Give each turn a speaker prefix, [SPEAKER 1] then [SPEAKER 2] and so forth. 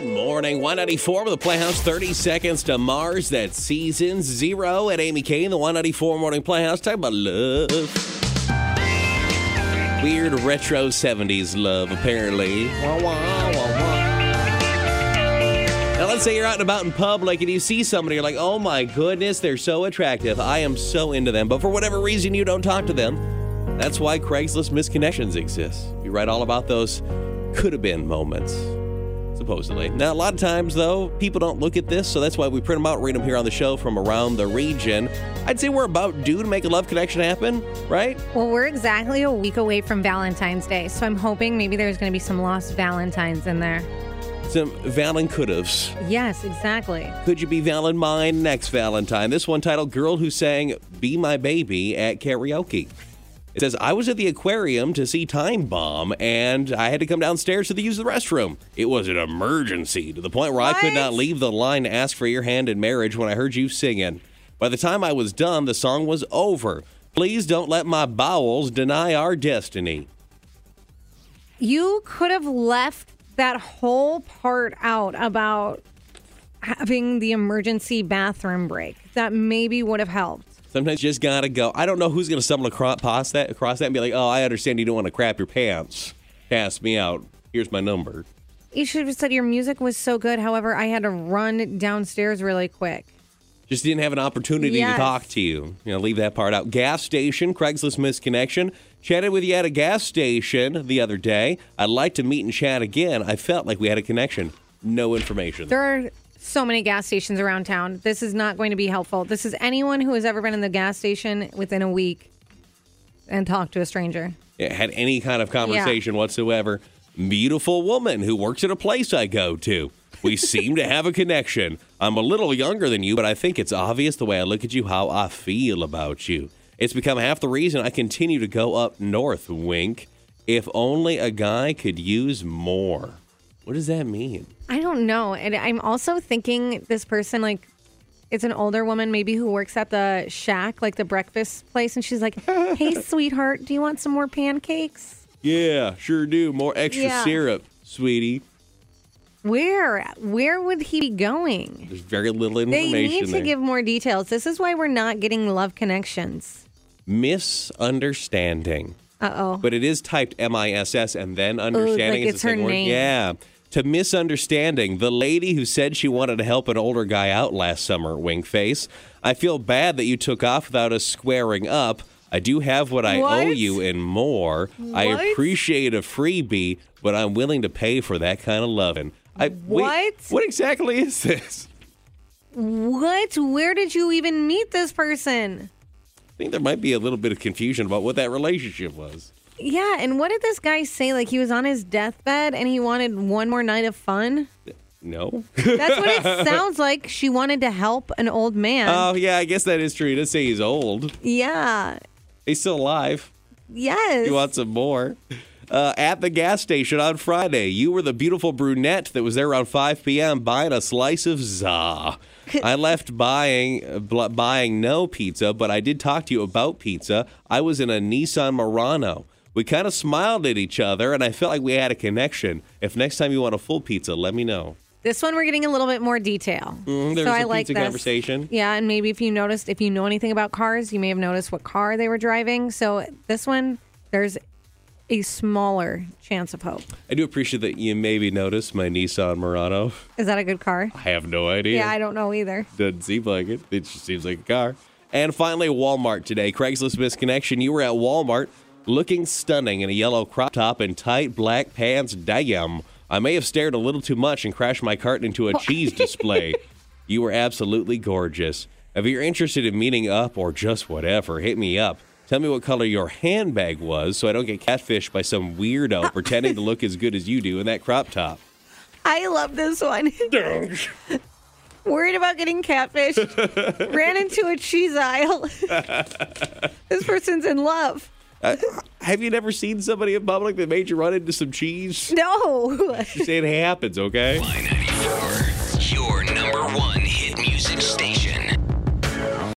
[SPEAKER 1] Good morning. 194 with the Playhouse. 30 seconds to Mars. That's season zero at Amy Kane, the 194 Morning Playhouse. Talk about love. Weird retro 70s love, apparently. Wah, wah, wah, wah. Now, let's say you're out and about in public and you see somebody, you're like, oh my goodness, they're so attractive. I am so into them. But for whatever reason, you don't talk to them. That's why Craigslist missed connections exist. We write all about those could have been moments supposedly. Now, a lot of times, though, people don't look at this, so that's why we print them out, read them here on the show from around the region. I'd say we're about due to make a love connection happen, right?
[SPEAKER 2] Well, we're exactly a week away from Valentine's Day, so I'm hoping maybe there's going to be some lost Valentines in there.
[SPEAKER 1] Some Valen could'ves.
[SPEAKER 2] Yes, exactly.
[SPEAKER 1] Could you be Valen mine next Valentine? This one titled Girl Who Sang Be My Baby at Karaoke. It says, I was at the aquarium to see Time Bomb and I had to come downstairs to the use of the restroom. It was an emergency to the point where I could not leave the line to ask for your hand in marriage when I heard you singing. By the time I was done, the song was over. Please don't let my bowels deny our destiny.
[SPEAKER 2] You could have left that whole part out about having the emergency bathroom break. That maybe would have helped.
[SPEAKER 1] Sometimes you just gotta go. I don't know who's gonna stumble across that, across that and be like, "Oh, I understand you don't want to crap your pants. Pass me out. Here's my number."
[SPEAKER 2] You should have said your music was so good. However, I had to run downstairs really quick.
[SPEAKER 1] Just didn't have an opportunity
[SPEAKER 2] Yes.
[SPEAKER 1] to talk to you. You know, leave that part out. Gas station, Craigslist missed connection. Chatted with you at a gas station the other day. I'd like to meet and chat again. I felt like we had a connection. No information.
[SPEAKER 2] There are so many gas stations around town. This is not going to be helpful. This is anyone who has ever been in the gas station within a week and talked to a stranger.
[SPEAKER 1] Yeah, had any kind of conversation whatsoever. Beautiful woman who works at a place I go to. We seem to have a connection. I'm a little younger than you, but I think it's obvious the way I look at you how I feel about you. It's become half the reason I continue to go up north, wink. If only a guy could use more. What does that mean?
[SPEAKER 2] I don't know. And I'm also thinking this person, like, it's an older woman, maybe who works at the shack, like the breakfast place. And she's like, hey, sweetheart, do you want some more pancakes?
[SPEAKER 1] Yeah, sure do. More extra
[SPEAKER 2] Yeah.
[SPEAKER 1] syrup, sweetie.
[SPEAKER 2] Where? Where would he be going?
[SPEAKER 1] There's very little information.
[SPEAKER 2] They
[SPEAKER 1] information
[SPEAKER 2] need to
[SPEAKER 1] there.
[SPEAKER 2] give more details. This is why we're not getting love connections.
[SPEAKER 1] Misunderstanding.
[SPEAKER 2] Uh oh.
[SPEAKER 1] but it is typed M I S S and then understanding
[SPEAKER 2] like
[SPEAKER 1] is
[SPEAKER 2] it's her name.
[SPEAKER 1] Yeah. To misunderstanding, the lady who said she wanted to help an older guy out last summer, wink face. I feel bad that you took off without us squaring up. I do have what I owe you and more. I appreciate a freebie, but I'm willing to pay for that kind of loving. I, wait,
[SPEAKER 2] What?
[SPEAKER 1] what exactly is this?
[SPEAKER 2] What? Where did you even meet this person?
[SPEAKER 1] I think there might be a little bit of confusion about what that relationship was.
[SPEAKER 2] Yeah, and what did this guy say? Like he was on his deathbed and he wanted one more night of fun?
[SPEAKER 1] No?
[SPEAKER 2] That's what it sounds like. She wanted to help an old man.
[SPEAKER 1] oh, yeah, I guess that is true. He does say he's old.
[SPEAKER 2] yeah.
[SPEAKER 1] He's still alive.
[SPEAKER 2] Yes.
[SPEAKER 1] He wants some more? Uh, at the gas station on Friday, you were the beautiful brunette that was there around 5 p.m. buying a slice of za. I left buying bl- buying no pizza, but I did talk to you about pizza. I was in a Nissan Murano. We kind of smiled at each other, and I felt like we had a connection. If next time you want a full pizza, let me know.
[SPEAKER 2] this one we're getting a little bit more detail.
[SPEAKER 1] Mm, there's
[SPEAKER 2] so I
[SPEAKER 1] a
[SPEAKER 2] like
[SPEAKER 1] pizza
[SPEAKER 2] this.
[SPEAKER 1] conversation.
[SPEAKER 2] Yeah, and maybe if you noticed, if you know anything about cars, you may have noticed what car they were driving. So this one, there's a smaller chance of hope.
[SPEAKER 1] I do appreciate that you maybe noticed my Nissan Murano.
[SPEAKER 2] Is that a good car?
[SPEAKER 1] I have no idea.
[SPEAKER 2] Yeah, I don't know either.
[SPEAKER 1] Doesn't seem like it. It just seems like a car. And finally, Walmart today. Craigslist missed connection. You were at Walmart looking stunning in a yellow crop top and tight black pants. Damn. I may have stared a little too much and crashed my cart into a cheese display. You were absolutely gorgeous. If you're interested in meeting up or just whatever, hit me up. Tell me what color your handbag was so I don't get catfished by some weirdo pretending to look as good as you do in that crop top.
[SPEAKER 2] I love this one. Worried about getting catfished, ran into a cheese aisle. this person's in love.
[SPEAKER 1] Uh, have you never seen somebody in public that made you run into some cheese?
[SPEAKER 2] No.
[SPEAKER 1] Say it happens, okay? your number one hit music station.